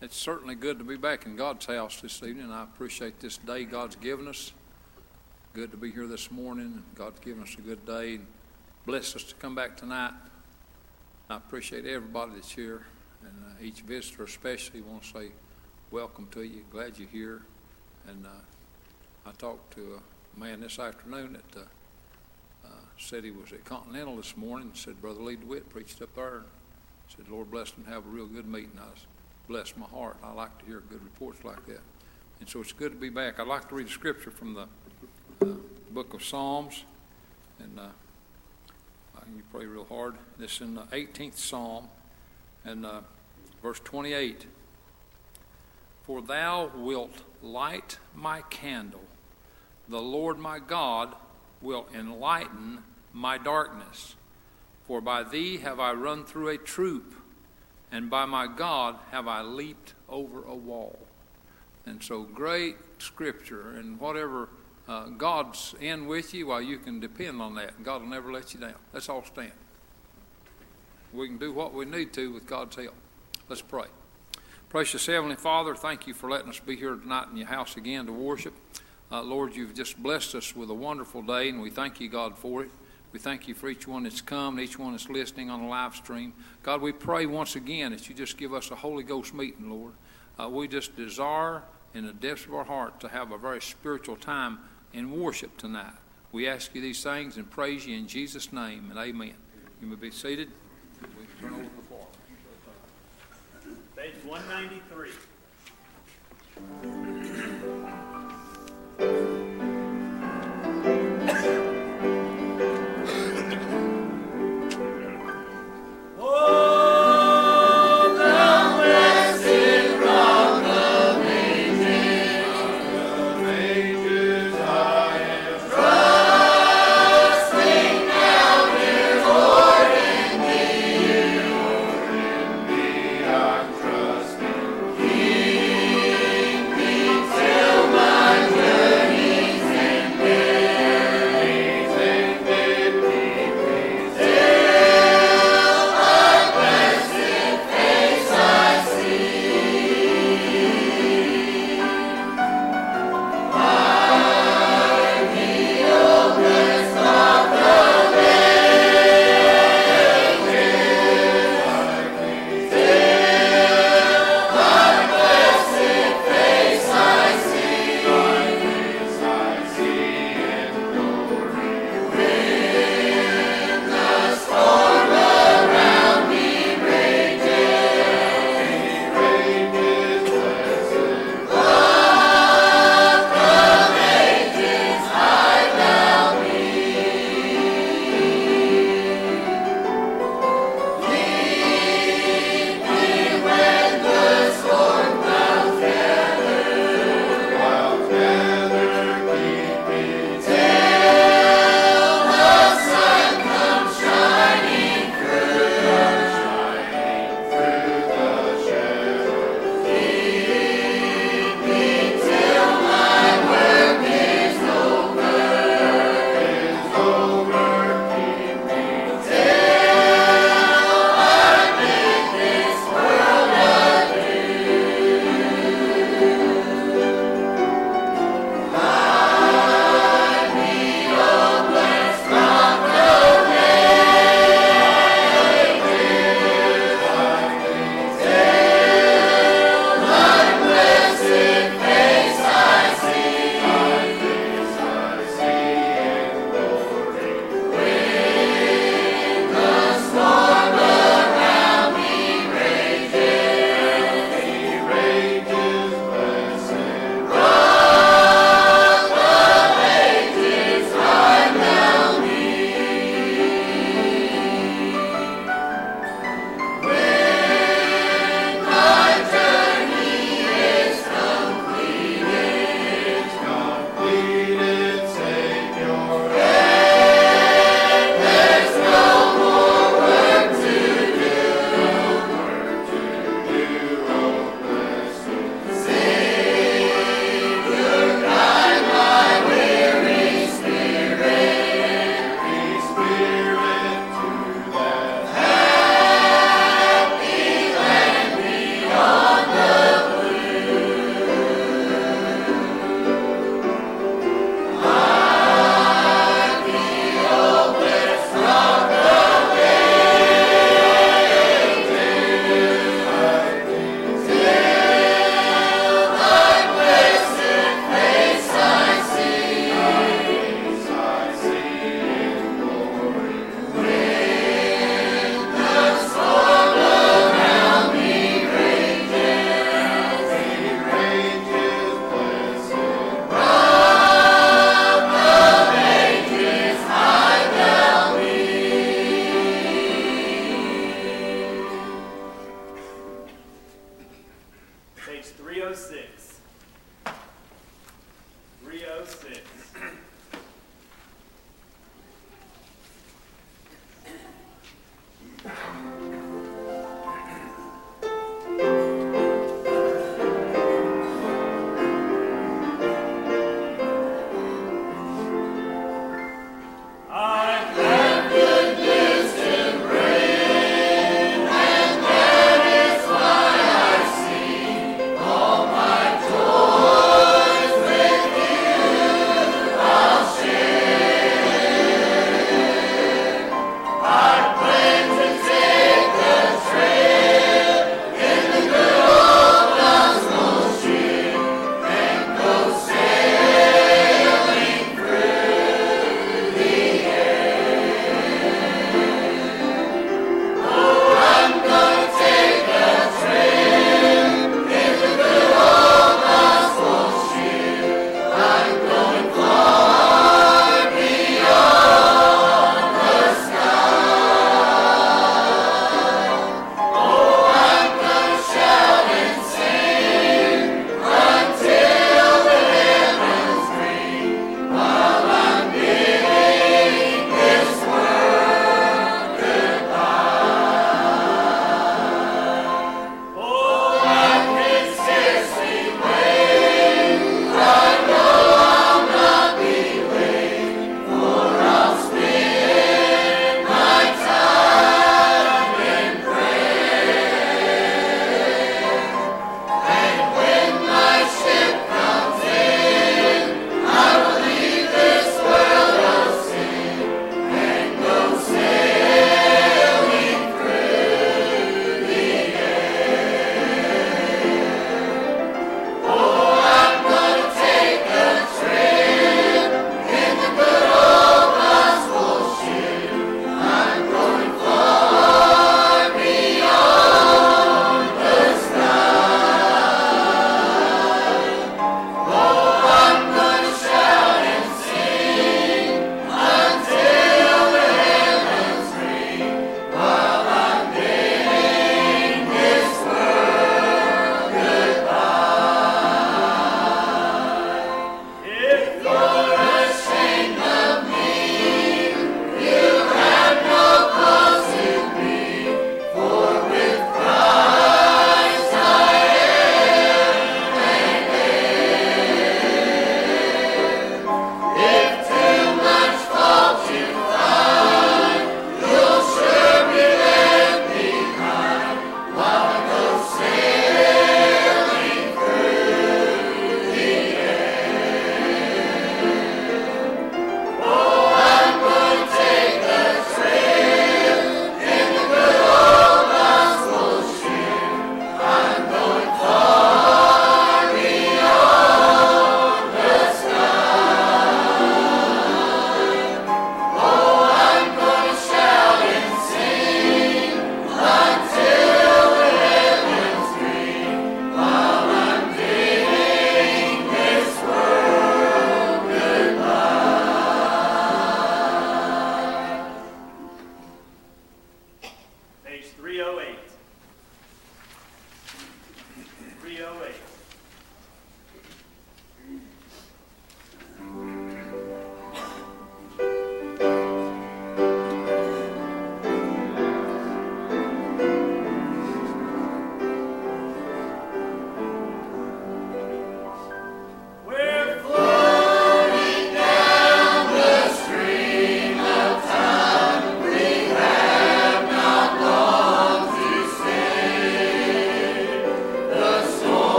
It's certainly good to be back in God's house this evening. I appreciate this day God's given us. Good to be here this morning. God's given us a good day and blessed us to come back tonight. I appreciate everybody that's here and uh, each visitor especially want to say welcome to you. Glad you're here. And uh, I talked to a man this afternoon that uh, said he was at Continental this morning. Said Brother Lee DeWitt preached up there. Said Lord bless him. Have a real good meeting. I bless my heart. I like to hear good reports like that. And so it's good to be back. I'd like to read a scripture from the uh, book of Psalms. And uh, you pray real hard. This is in the 18th Psalm and uh, verse 28. For thou wilt light my candle. The Lord my God will enlighten my darkness. For by thee have I run through a troop and by my God have I leaped over a wall. And so, great scripture, and whatever uh, God's in with you, well, you can depend on that. God will never let you down. Let's all stand. We can do what we need to with God's help. Let's pray. Precious Heavenly Father, thank you for letting us be here tonight in your house again to worship. Uh, Lord, you've just blessed us with a wonderful day, and we thank you, God, for it. We thank you for each one that's come, and each one that's listening on the live stream. God, we pray once again that you just give us a Holy Ghost meeting, Lord. Uh, we just desire in the depths of our heart to have a very spiritual time in worship tonight. We ask you these things and praise you in Jesus' name and amen. You may be seated. We turn over the floor. Page 193.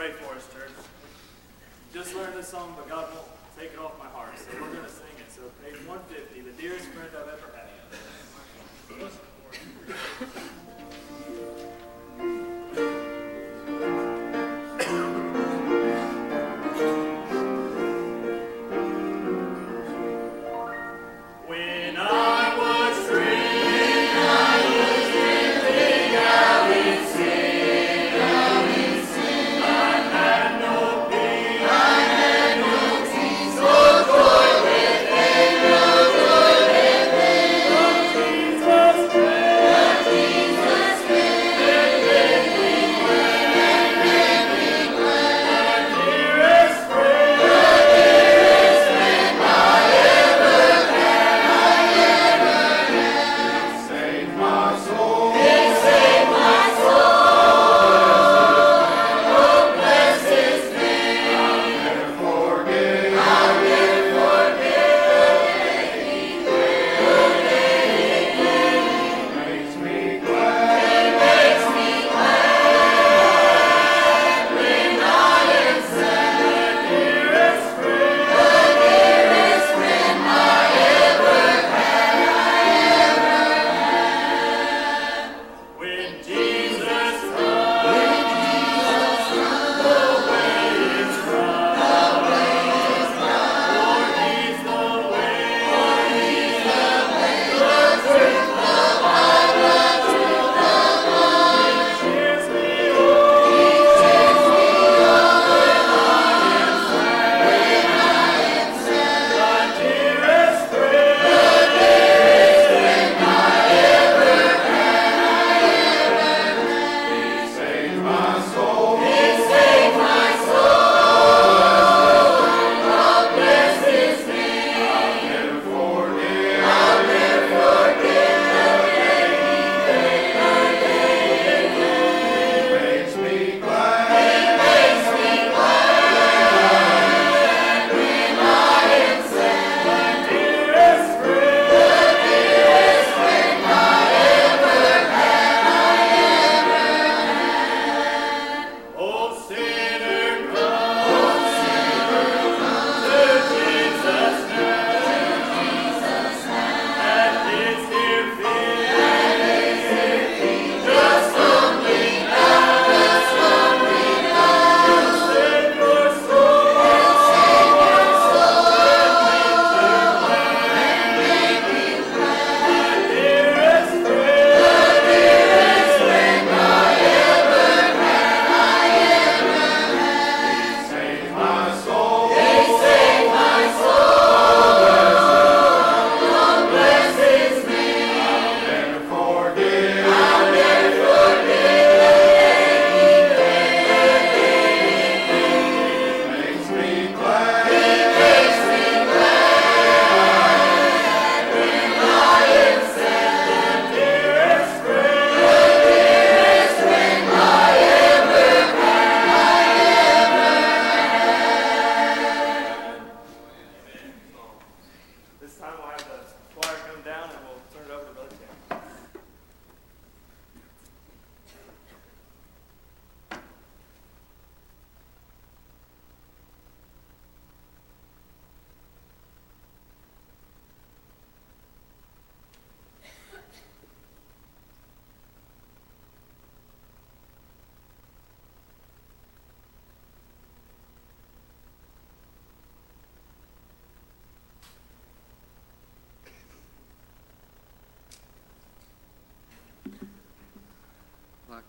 pray for us, church. Just learned this song, but God won't take it off my heart, so we're going to sing it. So page 150, the dearest friend I've ever had.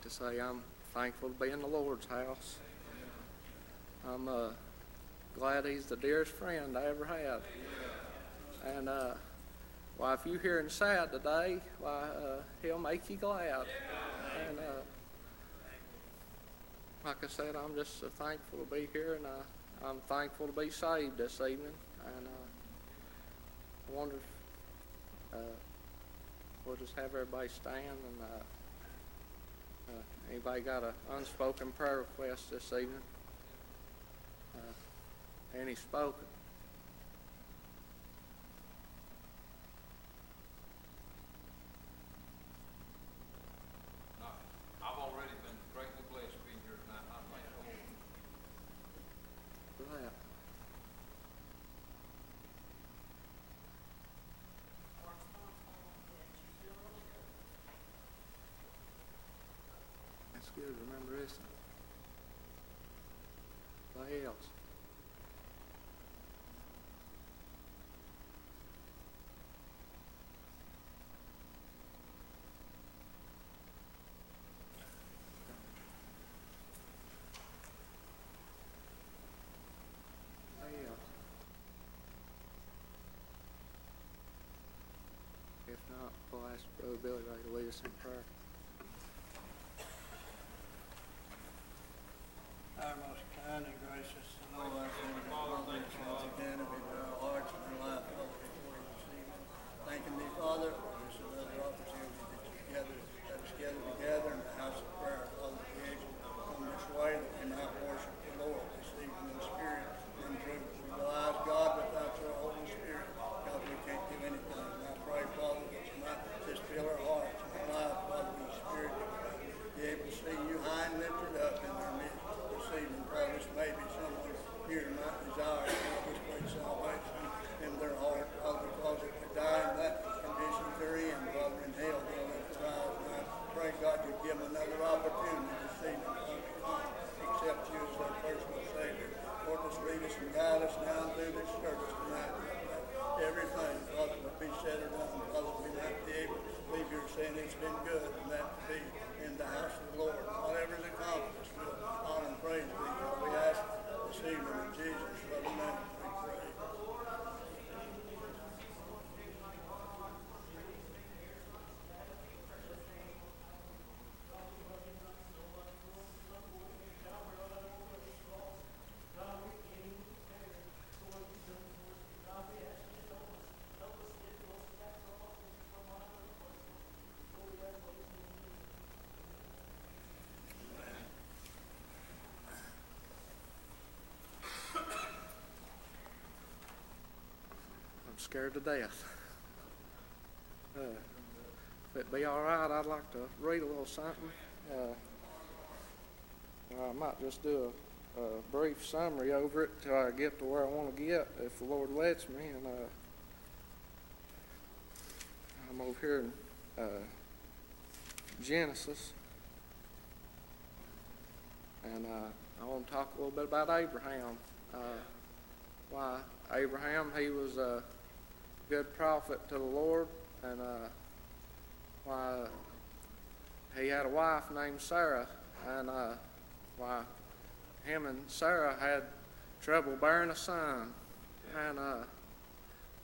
to say I'm thankful to be in the Lord's house. I'm uh, glad he's the dearest friend I ever had. And uh, why, if you're hearing sad today, why, uh, he'll make you glad. And uh, like I said, I'm just so thankful to be here, and I, I'm thankful to be saved this evening. And uh, I wonder if uh, we'll just have everybody stand and. Uh, Anybody got an unspoken prayer request this evening? Uh, any spoken? Too. Remember this? Anybody else? If not, we'll ask Brother Billy to lead us in prayer. Our most kind and gracious and all our Father, thank you once again to be with our hearts and our life, Father, before you this evening. Thanking thee, Father, for this another opportunity to get together, that us gathered together in the house of prayer, ask you to come this way that we might worship the Lord this evening in spirit and truth. We God, without your Holy Spirit, God, we can't do anything. And I pray, Father, that you might just fill our hearts and our lives, Father, with your spirit, that we might be able to see you high and lifted up in our midst this evening. Father, this may be someone here tonight desire this great salvation in their heart, Father, because if they die in that condition they're in, Father, in hell, they'll live to rise. And I pray, God, you give them another opportunity this evening, Father, to come accept you as their personal Savior. Lord, just lead us and guide us down through this service tonight. That everything, Father, will be said or done. Father, we might be able to leave here saying it's been good and that to be in the house of the Lord. Whatever is accomplished, we'll honor and praise thee. God, we ask this evening in Jesus' loving name we pray. I'm scared to death. Uh, if it be all right, I'd like to read a little something. Uh, I might just do a, a brief summary over it till I get to where I want to get, if the Lord lets me. And uh, I'm over here in uh, Genesis, and uh, I want to talk a little bit about Abraham. Uh, why Abraham, he was a good prophet to the Lord, and uh, why he had a wife named Sarah, and uh, why him and Sarah had trouble bearing a son, and uh,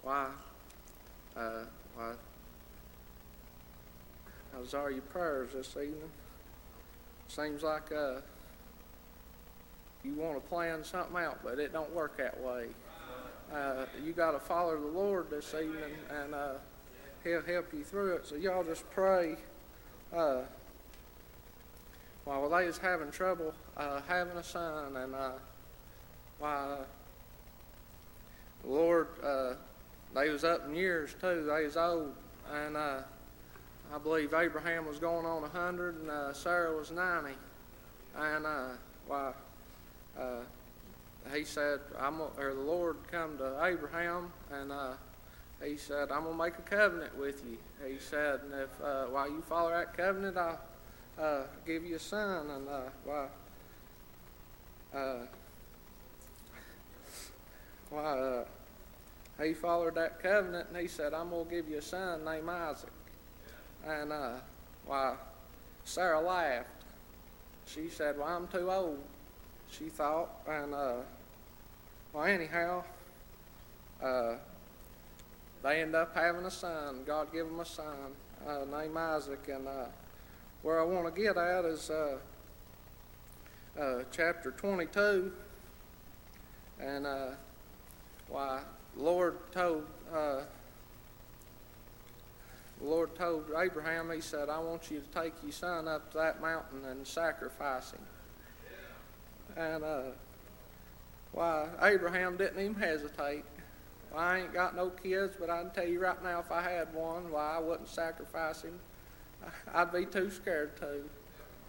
why uh, why those are your prayers this evening. Seems like uh, you want to plan something out, but it don't work that way. Uh, you got to follow the Lord this evening, and uh, He'll help you through it. So y'all just pray. Uh, while they was having trouble uh, having a son, and uh, why the Lord, uh, they was up in years too. They was old, and uh, I believe Abraham was going on a hundred, and uh, Sarah was ninety, and uh, why. He said, I'm, or the Lord come to Abraham and uh, he said, I'm going to make a covenant with you. He said, and if uh, while you follow that covenant, I'll uh, give you a son. And uh, why, uh, why, uh, he followed that covenant and he said, I'm going to give you a son named Isaac. And uh, why, Sarah laughed. She said, Well, I'm too old she thought. And, uh, well, anyhow, uh, they end up having a son. God gave them a son uh, named Isaac. And uh, where I want to get at is uh, uh, chapter 22. And uh, why, Lord told. Uh, Lord told Abraham, He said, I want you to take your son up to that mountain and sacrifice him. And uh, why, Abraham didn't even hesitate. Well, I ain't got no kids, but I can tell you right now, if I had one, why I wouldn't sacrifice him. I'd be too scared to.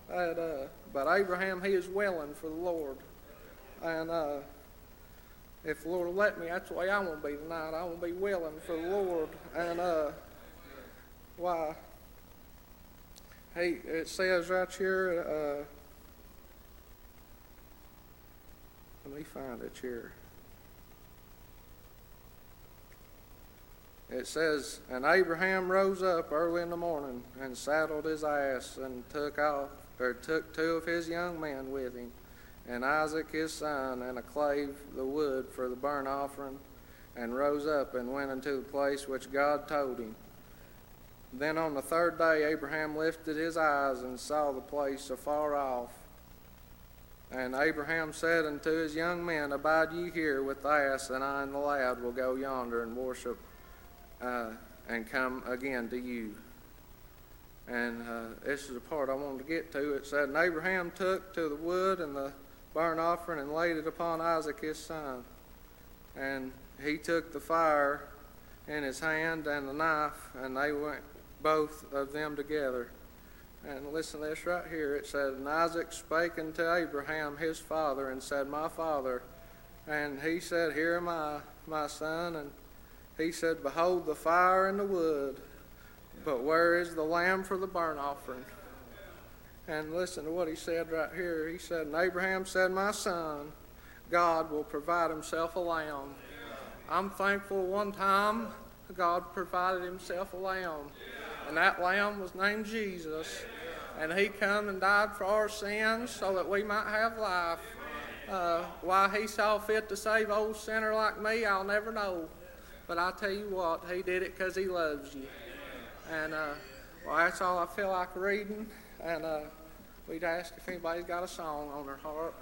But, uh, but Abraham, he is willing for the Lord. And uh, if the Lord will let me, that's the way I want to be tonight. I want to be willing for the Lord. And uh, why, he, it says right here, uh, let me find it here. It says, And Abraham rose up early in the morning and saddled his ass and took off or took two of his young men with him, and Isaac his son, and a clave the wood for the burnt offering, and rose up and went into the place which God told him. Then on the third day Abraham lifted his eyes and saw the place afar off. And Abraham said unto his young men, Abide ye here with the ass, and I and the lad will go yonder and worship, uh, and come again to you. And uh, this is the part I wanted to get to. It said, And Abraham took to the wood and the burnt offering and laid it upon Isaac his son. And he took the fire in his hand and the knife, and they went both of them together. And listen to this right here. It said, And Isaac spake unto Abraham his father, and said, My father. And he said, Here am I, my son. And he said, Behold the fire and the wood, but where is the lamb for the burnt offering? And listen to what he said right here. He said, And Abraham said, My son, God will provide himself a lamb. I'm thankful one time God provided himself a lamb. And that lamb was named Jesus. And he come and died for our sins so that we might have life. Uh, why he saw fit to save old sinner like me, I'll never know. But I tell you what, he did it because he loves you. And uh, well, that's all I feel like reading. And uh, we'd ask if anybody's got a song on their heart.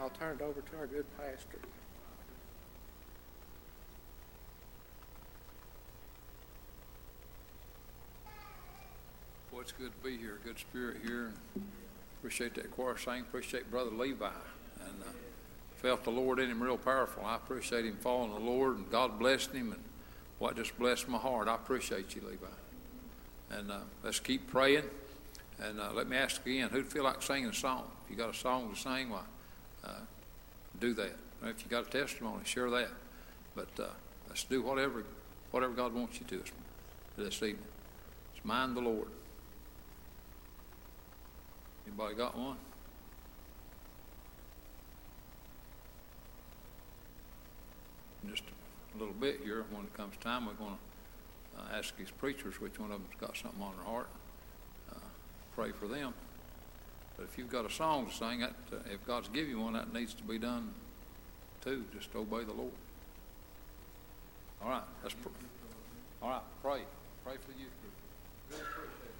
I'll turn it over to our good pastor. Boy, it's good to be here. Good spirit here. Appreciate that choir sing. Appreciate Brother Levi. And uh, felt the Lord in him real powerful. I appreciate him following the Lord, and God blessed him, and what just blessed my heart. I appreciate you, Levi. And uh, let's keep praying. And uh, let me ask again, who'd feel like singing a song? If you got a song to sing, why, uh, do that. If you got a testimony, share that. But uh, let's do whatever, whatever God wants you to this, this evening. Mind the Lord. Anybody got one? Just a little bit here, when it comes time, we're going to uh, ask these preachers which one of them's got something on their heart. Uh, pray for them. But if you've got a song to sing, that uh, if God's give you one, that needs to be done too. Just obey the Lord. All right, let's. Pr- all right, pray. Pray for the youth group. Really appreciate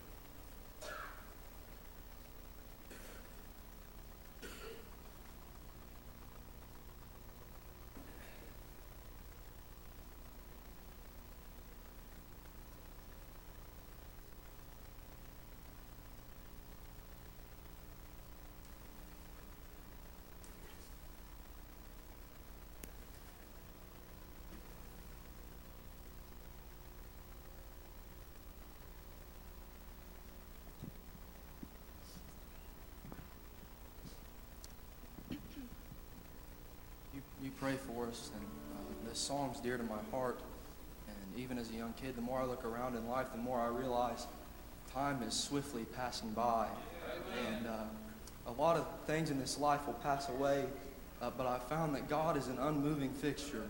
pray for us, and uh, this song's dear to my heart. And even as a young kid, the more I look around in life, the more I realize time is swiftly passing by. And uh, a lot of things in this life will pass away, uh, but I found that God is an unmoving fixture.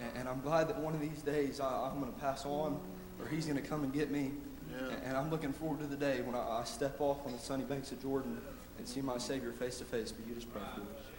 And, and I'm glad that one of these days I, I'm going to pass on, or He's going to come and get me. And, and I'm looking forward to the day when I, I step off on the sunny banks of Jordan and see my Savior face to face. But you just pray for us.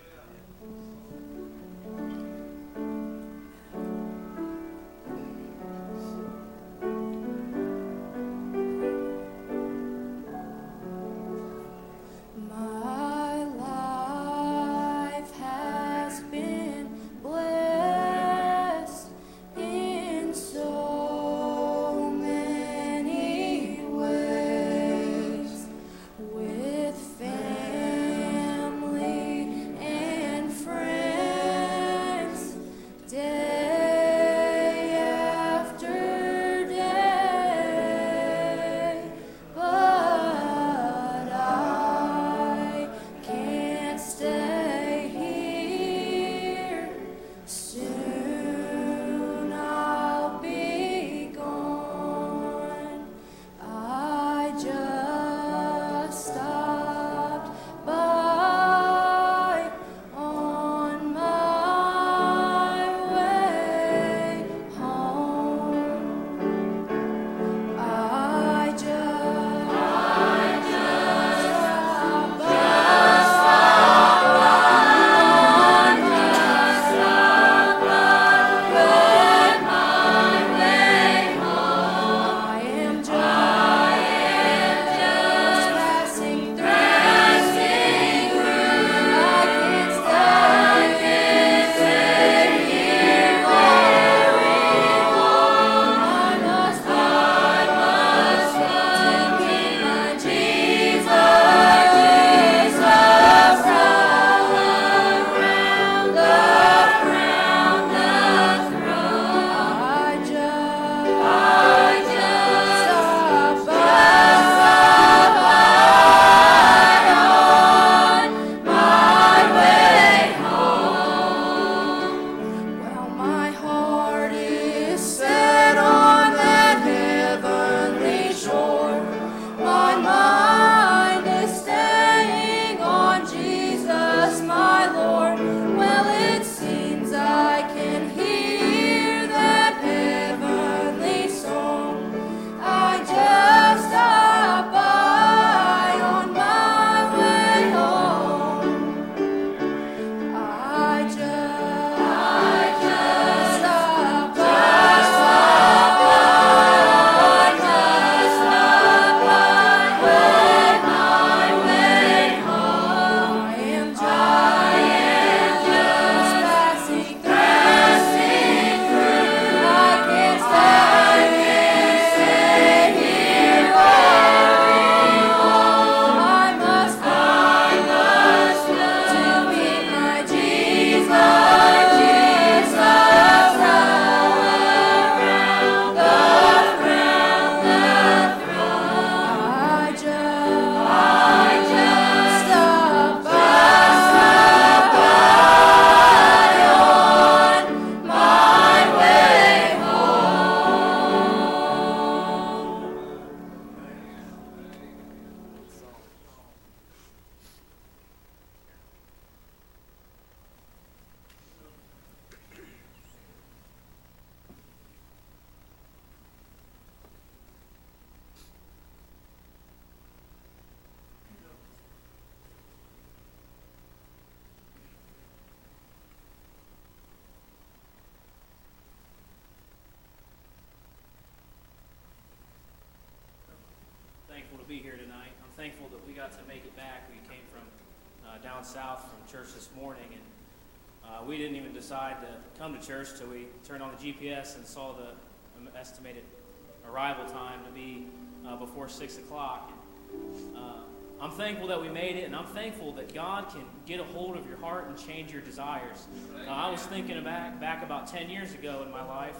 I'm thankful that God can get a hold of your heart and change your desires. Uh, I was thinking back back about 10 years ago in my life.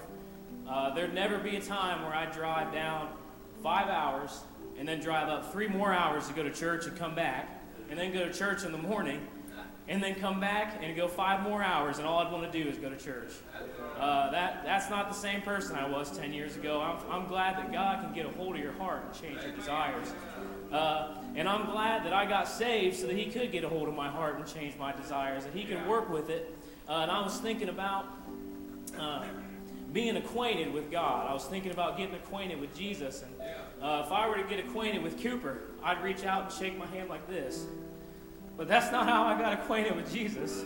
Uh, there'd never be a time where I'd drive down five hours and then drive up three more hours to go to church and come back, and then go to church in the morning, and then come back and go five more hours, and all I'd want to do is go to church. Uh, that's not the same person I was 10 years ago. I'm, I'm glad that God can get a hold of your heart and change your desires. Uh, and I'm glad that I got saved so that He could get a hold of my heart and change my desires, that He could work with it. Uh, and I was thinking about uh, being acquainted with God. I was thinking about getting acquainted with Jesus. And uh, if I were to get acquainted with Cooper, I'd reach out and shake my hand like this. But that's not how I got acquainted with Jesus.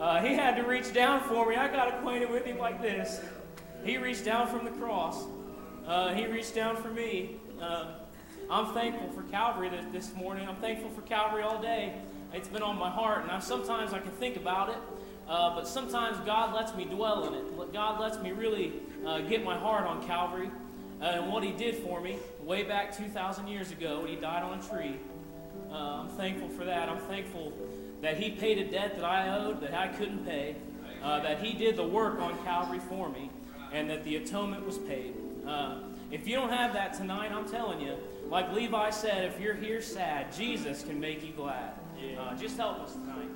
Uh, he had to reach down for me. I got acquainted with him like this. He reached down from the cross. Uh, he reached down for me. Uh, I'm thankful for Calvary this, morning. I'm thankful for Calvary all day. It's been on my heart, and I, sometimes I can think about it, uh, but sometimes God lets me dwell in it. God lets me really uh, get my heart on Calvary uh, and what He did for me way back 2,000 years ago when He died on a tree. I'm thankful for that. I'm thankful that He paid a debt that I owed that I couldn't pay, uh, that He did the work on Calvary for me, and that the atonement was paid. Uh, if you don't have that tonight, I'm telling you, like Levi said, if you're here sad, Jesus can make you glad. Uh, just help us tonight.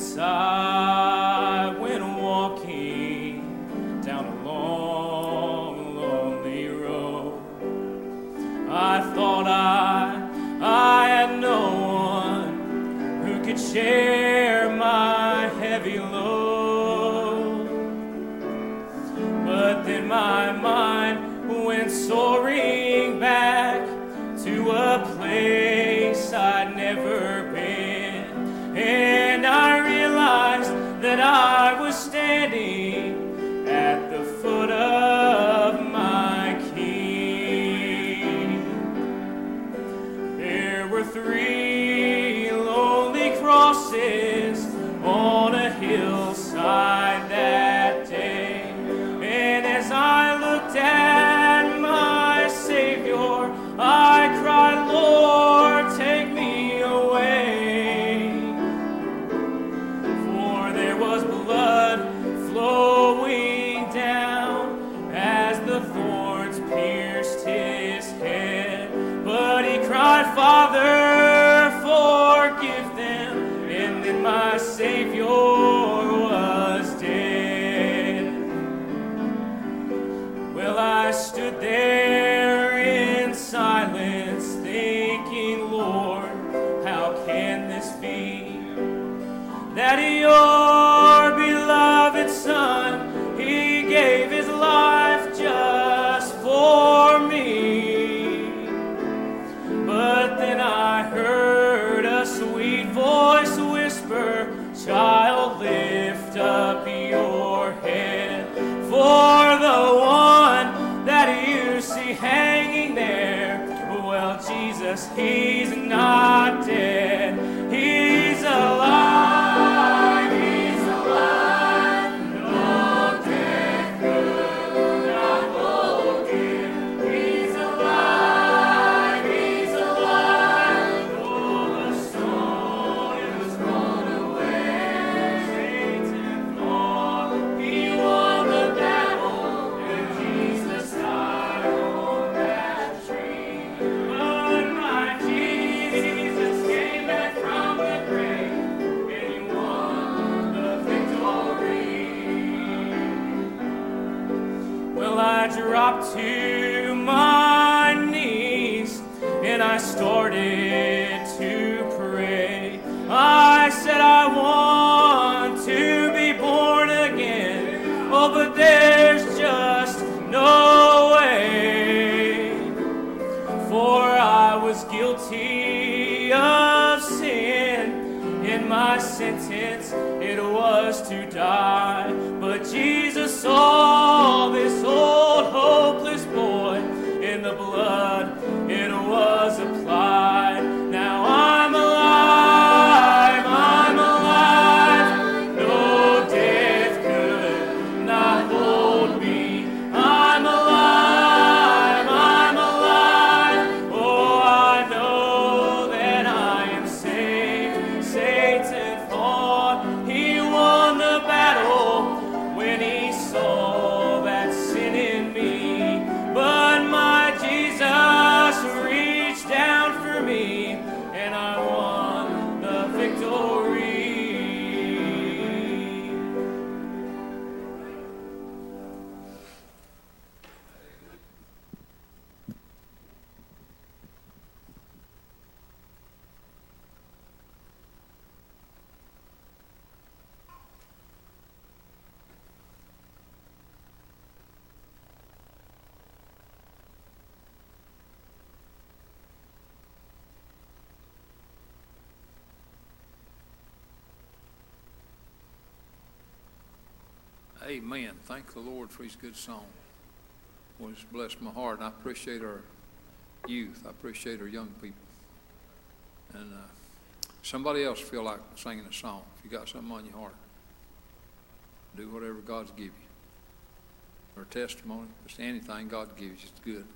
Once I walking down a long, lonely road. I thought I, I had no one who could share my heavy load. But then my mind went soaring back to a place I'd never Jesus, to Amen. Thank the Lord for his good song. Well, it's blessed my heart, and I appreciate our youth. I appreciate our young people. And uh, somebody else feel like singing a song. If you got something on your heart, do whatever God's give you. Or testimony, just anything God gives you, it's good.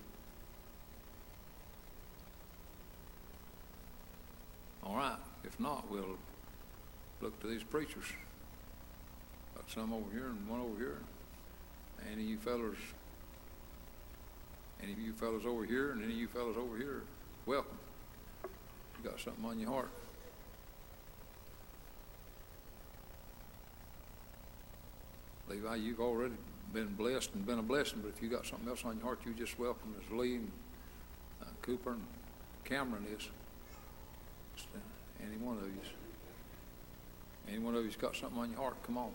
All right. If not, we'll look to these preachers. Some over here and one over here. Any of you fellas, any of you fellas over here and any of you fellas over here, welcome. You got something on your heart. Levi, you've already been blessed and been a blessing, but if you got something else on your heart, you just welcome as Lee and uh, Cooper and Camron is. Uh, Any one of you. Any one of you's got something on your heart, come on.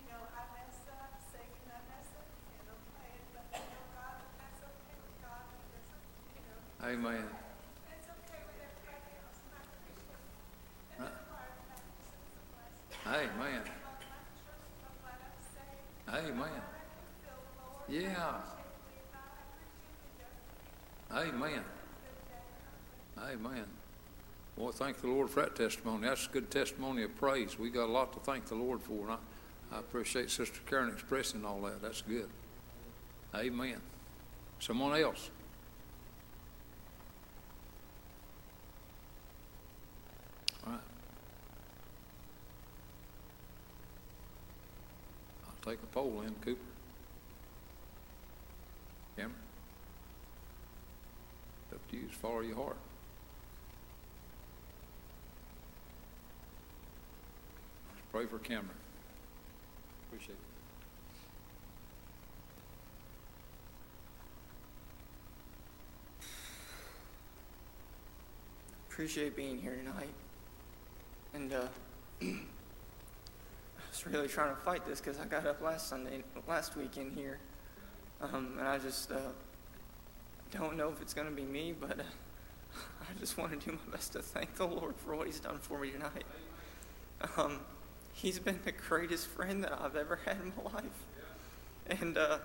You know, I mess up, singing, I mess up, and I'm playing, but you know, God, that's okay with God, because, you know, Amen. it's okay with everybody else, and I appreciate it. And Right. it's part of that, it's a blessing. Amen. I'm not trust, I'm glad I'm saved. Amen. I can feel the Lord. Yeah. I appreciate it, It, just Amen. good day. Amen. Well, thank the Lord for that testimony. That's a good testimony of praise. We got a lot to thank the Lord for, and I, I appreciate Sister Karen expressing all that. That's good. Amen. Someone else? All right. I'll take a poll in, Cooper. Camron? Up to you, as follow your heart. Pray for Camron. Appreciate it. appreciate being here tonight. And uh, really trying to fight this because I got up last Sunday, last weekend here, um, and I just uh, don't know if it's going to be me, but uh, I just want to do my best to thank the Lord for what He's done for me tonight. Um, he's been the greatest friend that I've ever had in my life, and uh,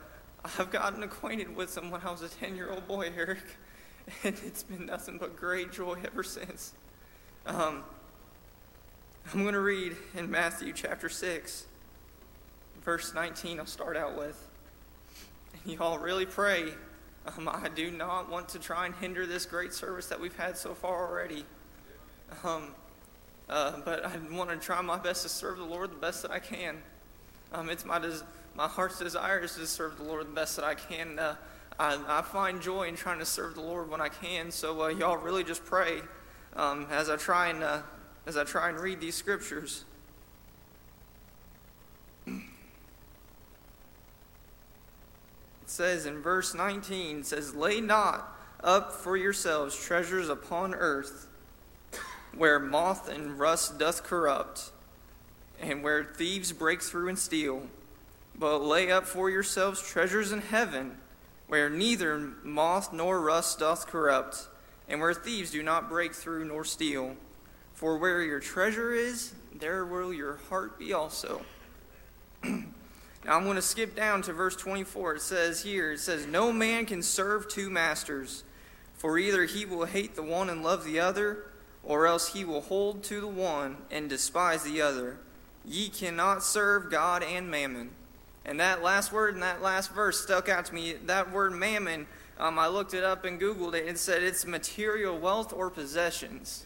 I've gotten acquainted with him when I was a ten-year-old boy, Eric and it's been nothing but great joy ever since. Um, I'm going to read in Matthew chapter 6, verse 19, I'll start out with. And y'all really pray. Um, I do not want to try and hinder this great service that we've had so far already. Um, uh, but I want to try my best to serve the Lord the best that I can. Um, it's my, des- my heart's desire is to serve the Lord the best that I can. Uh, I, I find joy in trying to serve the Lord when I can. So uh, y'all really just pray um, as I try and uh, as I try and read these scriptures. It says in verse 19, it says, "Lay not up for yourselves treasures upon earth, where moth and rust doth corrupt, and where thieves break through and steal. But lay up for yourselves treasures in heaven, where neither moth nor rust doth corrupt, and where thieves do not break through nor steal. For where your treasure is, there will your heart be also. now I'm going to skip down to verse 24. It says here, it says, No man can serve two masters, for either he will hate the one and love the other, or else he will hold to the one and despise the other. Ye cannot serve God and mammon. And that last word in that last verse stuck out to me. That word mammon, um, I looked it up and Googled it. and said it's material wealth or possessions.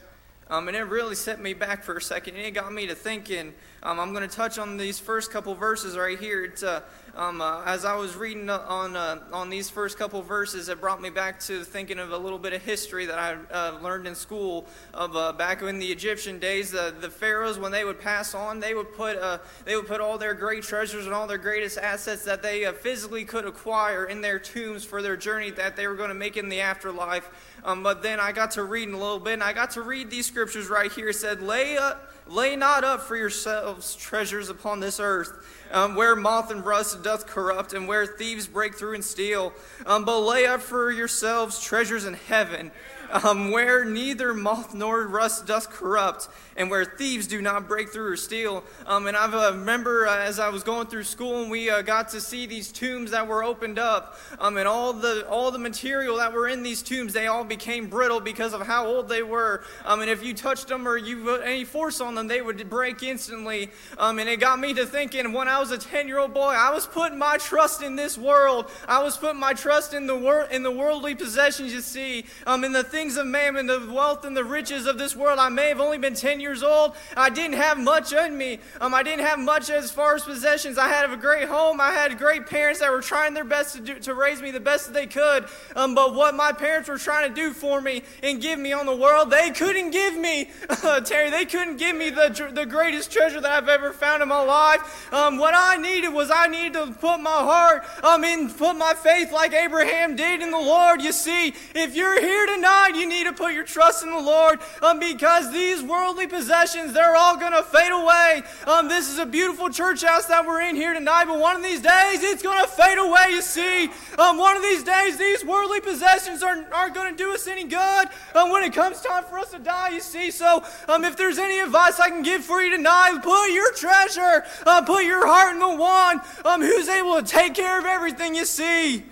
Um, and it really set me back for a second. And it got me to thinking. Um, I'm going to touch on these first couple verses right here. It's, uh, um, uh, as I was reading on uh, on these first couple verses, it brought me back to thinking of a little bit of history that I uh, learned in school of uh, back in the Egyptian days. The, pharaohs, when they would pass on, they would put uh, they would put all their great treasures and all their greatest assets that they uh, physically could acquire in their tombs for their journey that they were going to make in the afterlife. Um, but then I got to reading a little bit, and I got to read these scriptures right here. It said, "Lay up." Lay not up for yourselves treasures upon this earth, um, where moth and rust doth corrupt, and where thieves break through and steal. Um, but lay up for yourselves treasures in heaven, um, where neither moth nor rust doth corrupt, and where thieves do not break through or steal. Um, and I uh, remember uh, as I was going through school, and we uh, got to see these tombs that were opened up, um, and all the all the material that were in these tombs, they all became brittle because of how old they were. Um, and if you touched them or you put any force on them, they would break instantly. Um, and it got me to thinking when I was a 10 year old boy, I was putting my trust in this world. I was putting my trust in the, wor- in the worldly possessions you see, um, in the things of mammon, the wealth and the riches of this world. I may have only been 10 years old. I didn't have much in me. Um, I didn't have much as far as possessions. I had a great home. I had great parents that were trying their best to, do, to raise me the best that they could. Um, but what my parents were trying to do for me and give me on the world, they couldn't give me, Terry, they couldn't give me the, the greatest treasure that I've ever found in my life. Um, what I needed was I needed to put my heart um, in, put my faith like Abraham did in the Lord. You see, if you're here tonight, you need to put your trust in the Lord um, because these worldly possessions, they're all going to fade away. Um, this is a beautiful church house that we're in here tonight, but one of these days it's going to fade away, you see. Um, one of these days, these worldly possessions aren't, aren't going to do us any good um, when it comes time for us to die, you see. So um, if there's any advice I can give for you tonight, put your treasure, uh, put your heart in the one um, who's able to take care of everything you see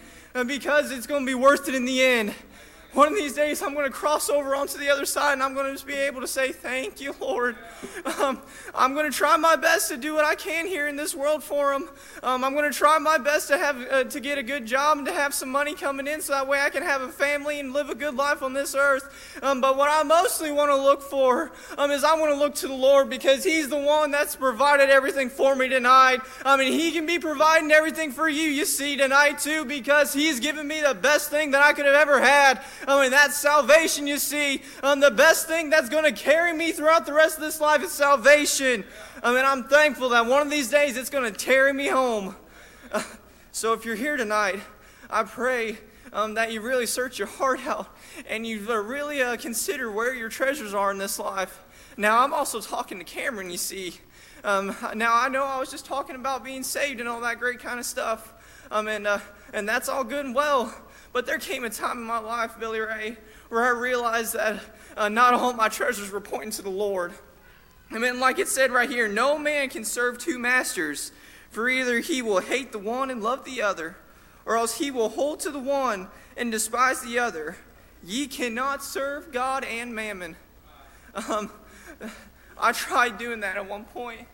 because it's going to be worth it in the end. One of these days, I'm going to cross over onto the other side and I'm going to just be able to say, Thank you, Lord. Um, I'm going to try my best to do what I can here in this world for Him. Um, I'm going to try my best to, have, uh, to get a good job and to have some money coming in so that way I can have a family and live a good life on this earth. Um, but what I mostly want to look for um, is I want to look to the Lord because He's the one that's provided everything for me tonight. I mean, He can be providing everything for you, you see, tonight too, because He's given me the best thing that I could have ever had. I mean, that's salvation, you see. Um, the best thing that's going to carry me throughout the rest of this life is salvation. I mean, I'm thankful that one of these days it's going to carry me home. Uh, so if you're here tonight, I pray um, that you really search your heart out and you uh, really uh, consider where your treasures are in this life. Now, I'm also talking to Camron, you see. Um, now, I know I was just talking about being saved and all that great kind of stuff. Um, and, uh, and that's all good and well. But there came a time in my life, Billy Ray, where I realized that uh, not all my treasures were pointing to the Lord. I mean, like it said right here, no man can serve two masters, for either he will hate the one and love the other, or else he will hold to the one and despise the other. Ye cannot serve God and mammon. Um, I tried doing that at one point.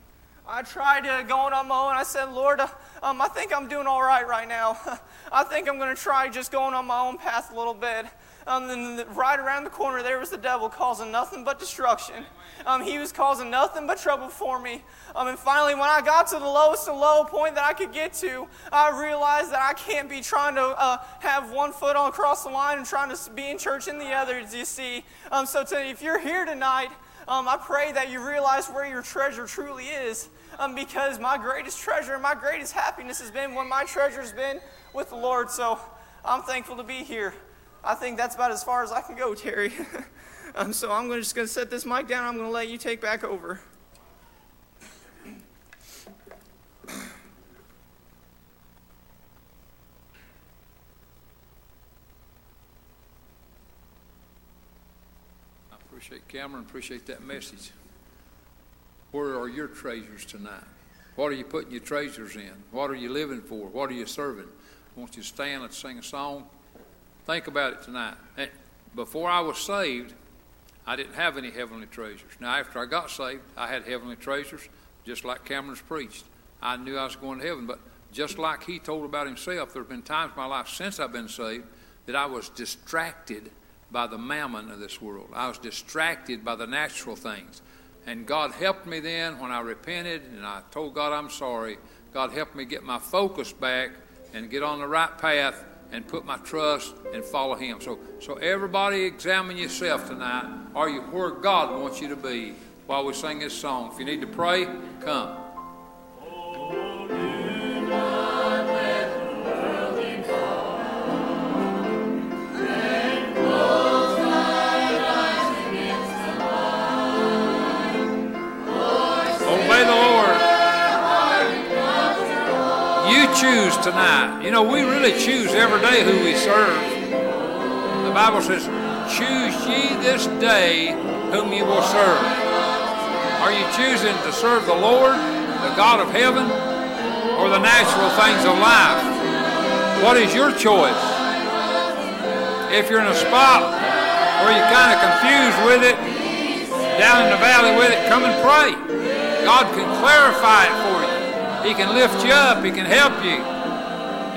I tried uh, going on my own. I said, Lord, uh, um, I think I'm doing all right right now. I think I'm going to try just going on my own path a little bit. Um, and then right around the corner, there was the devil causing nothing but destruction. Um, he was causing nothing but trouble for me. Um, and finally, when I got to the lowest and low point that I could get to, I realized that I can't be trying to uh, have one foot on across the line and trying to be in church in the other, you see. Um, so to, if you're here tonight, um, I pray that you realize where your treasure truly is. Um, because my greatest treasure and my greatest happiness has been when my treasure has been with the Lord. So I'm thankful to be here. I think that's about as far as I can go, Terry. um, so I'm gonna, just going to set this mic down. I'm going to let you take back over. Appreciate Camron, appreciate that message. Where are your treasures tonight? What are you putting your treasures in? What are you living for? What are you serving? I want you to stand and sing a song. Think about it tonight. Before I was saved, I didn't have any heavenly treasures. Now, after I got saved, I had heavenly treasures, just like Camron's preached. I knew I was going to heaven, but just like he told about himself, there have been times in my life since I've been saved that I was distracted by the mammon of this world. I was distracted by the natural things. And God helped me then when I repented and I told God I'm sorry. God helped me get my focus back and get on the right path and put my trust and follow Him. So, so everybody examine yourself tonight. Are you where God wants you to be while we sing this song? If you need to pray, come. Choose tonight. You know, we really choose every day who we serve. The Bible says, Choose ye this day whom you will serve. Are you choosing to serve the Lord, the God of heaven, or the natural things of life? What is your choice? If you're in a spot where you're kind of confused with it, down in the valley with it, come and pray. God can clarify it for you. He can lift you up. He can help you.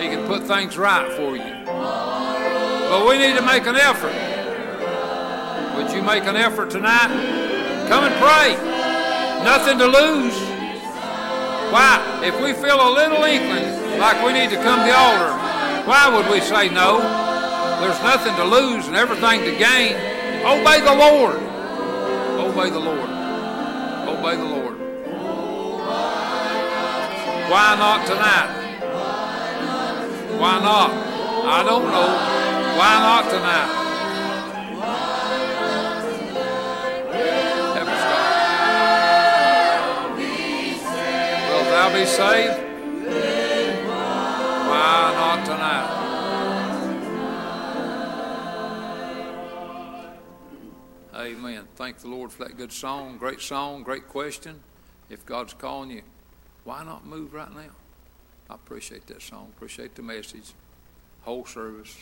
He can put things right for you. But we need to make an effort. Would you make an effort tonight? Come and pray. Nothing to lose. Why? If we feel a little inkling like we need to come to the altar, why would we say no? There's nothing to lose and everything to gain. Obey the Lord. Obey the Lord. Obey the Lord. Why not tonight? Why not? I don't know. Why not tonight? Help us, thou be saved? Why not tonight? Amen. Thank the Lord for that good song. Great song, great question. If God's calling you, why not move right now? I appreciate that song. Appreciate the message. Whole service,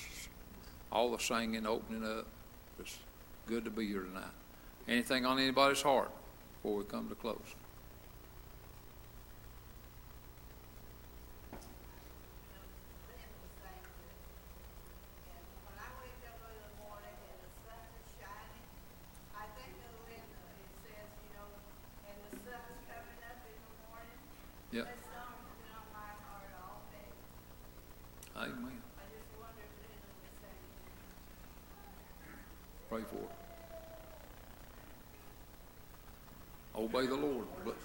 all the singing, opening up. It's good to be here tonight. Anything on anybody's heart before we come to close? When I wake up in the morning and the sun is shining, I think of Linda. It says, you know, and the sun's coming up in the morning. Yeah. That song has been on my heart all day. Amen. I just wondered if Linda would sing. Pray for it. Obey the Lord. But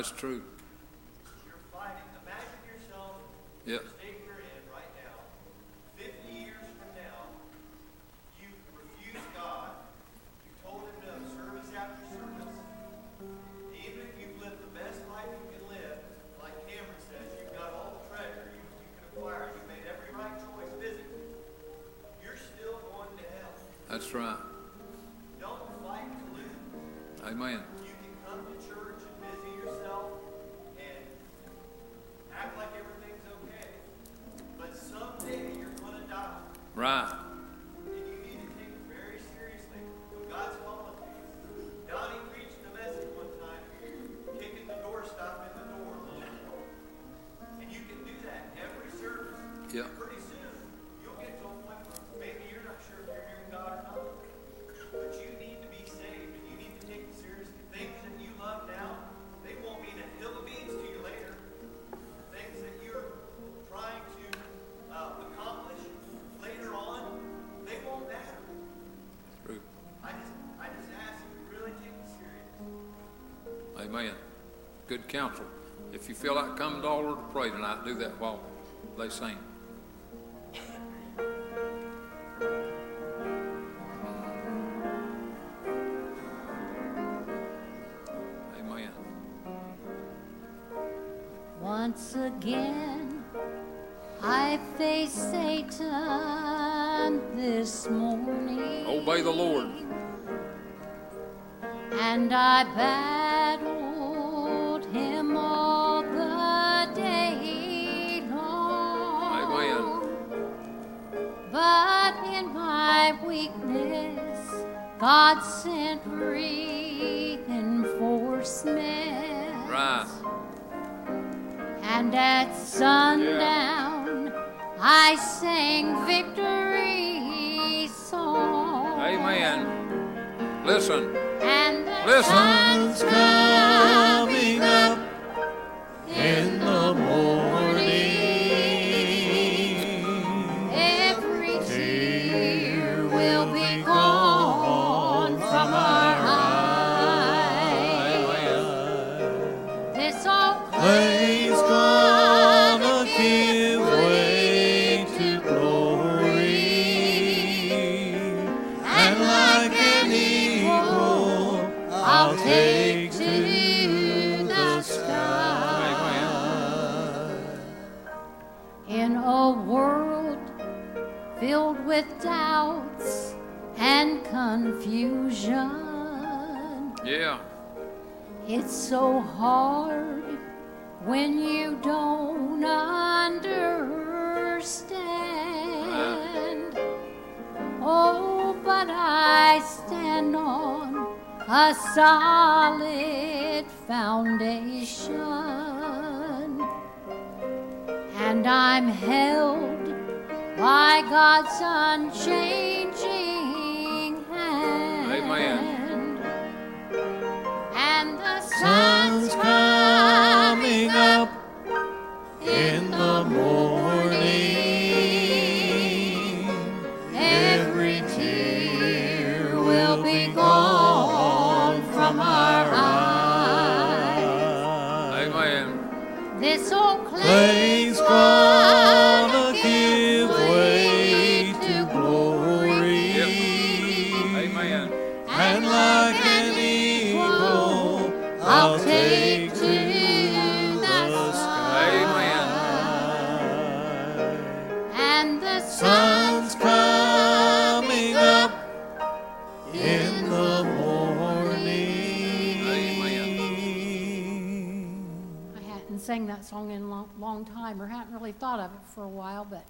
that's true. You're fighting. Imagine yourself Yeah. the state you're in right now. Fifty years from now, you refuse God. You told him no service after service. Even if you've lived the best life you can live, like Camron says, you've got all the treasure you, you can acquire. You made every right choice physically. You're still going to hell. That's right. Don't fight to lose. Amen. You Right. Counsel. If you feel like coming to altar to pray tonight, do that while they sing. Amen. Once again, I face Satan this morning. Obey the Lord. And I battled And the sang that song in a long, long time, or hadn't really thought of it for a while, but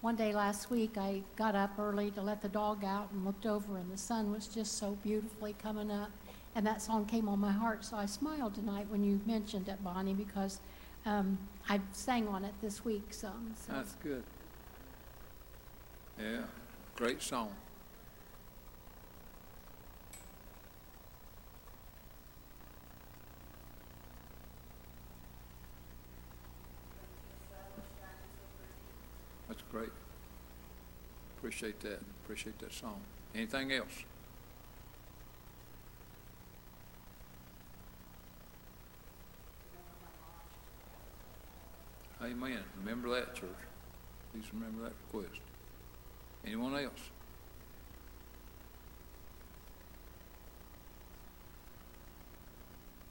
one day last week I got up early to let the dog out and looked over, and the sun was just so beautifully coming up. And that song came on my heart, so I smiled tonight when you mentioned it, Bonnie, because um, I sang on it this week. So. That's good. Yeah. Great song. That's great. Appreciate that. Appreciate that song. Anything else? Amen. Remember that, church. Please remember that request. Anyone else?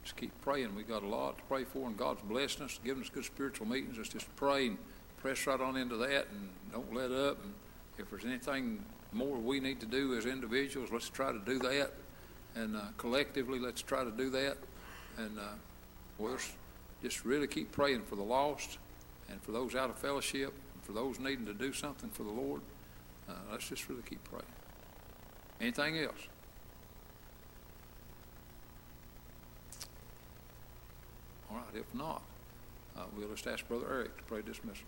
Just keep praying. We got a lot to pray for, and God's blessing us, giving us good spiritual meetings. Let's just pray and press right on into that, and don't let up. And if there's anything more we need to do as individuals, let's try to do that. And uh, collectively, let's try to do that. And uh, we'll just really keep praying for the lost and for those out of fellowship, and for those needing to do something for the Lord. Uh, let's just really keep praying. Anything else? All right, if not, uh, we'll just ask Brother Eric to pray dismissal.